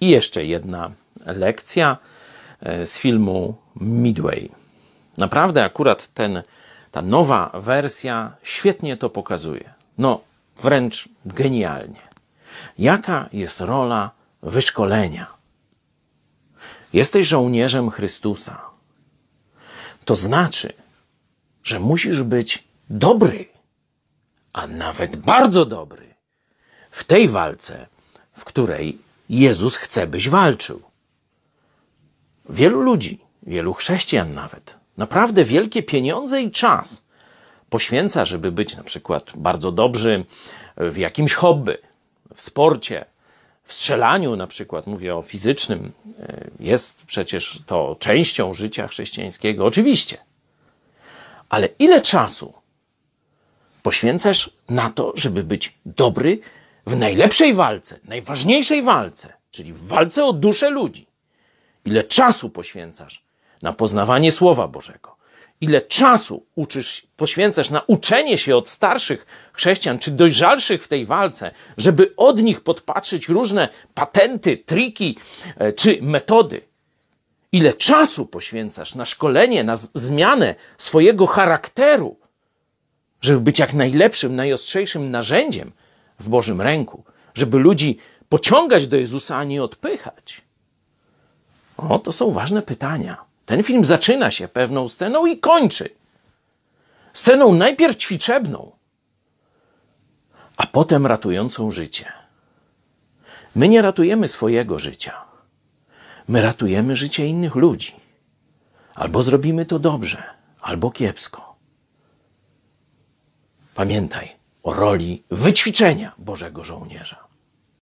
I jeszcze jedna lekcja e, z filmu Midway. Naprawdę akurat ten, ta nowa wersja świetnie to pokazuje. No, wręcz genialnie. Jaka jest rola wyszkolenia? Jesteś żołnierzem Chrystusa. To znaczy, że musisz być dobry, a nawet bardzo dobry w tej walce, w której Jezus chce, byś walczył. Wielu ludzi, wielu chrześcijan nawet, naprawdę wielkie pieniądze i czas poświęca, żeby być na przykład bardzo dobrzy w jakimś hobby, w sporcie, w strzelaniu, na przykład mówię o fizycznym, e, jest przecież to częścią życia chrześcijańskiego, oczywiście. Ale ile czasu poświęcasz na to, żeby być dobry w najlepszej walce, najważniejszej walce, czyli w walce o duszę ludzi? Ile czasu poświęcasz na poznawanie Słowa Bożego? Ile czasu uczysz, poświęcasz na uczenie się od starszych chrześcijan, czy dojrzalszych w tej walce, żeby od nich podpatrzyć różne patenty, triki e, czy metody? Ile czasu poświęcasz na szkolenie, na zmianę swojego charakteru, żeby być jak najlepszym, najostrzejszym narzędziem w Bożym ręku, żeby ludzi pociągać do Jezusa, a nie odpychać? O, to są ważne pytania. Ten film zaczyna się pewną sceną i kończy. Sceną najpierw ćwiczebną, a potem ratującą życie. My nie ratujemy swojego życia. My ratujemy życie innych ludzi. Albo zrobimy to dobrze, albo kiepsko. Pamiętaj roli wyćwiczenia Bożego żołnierza.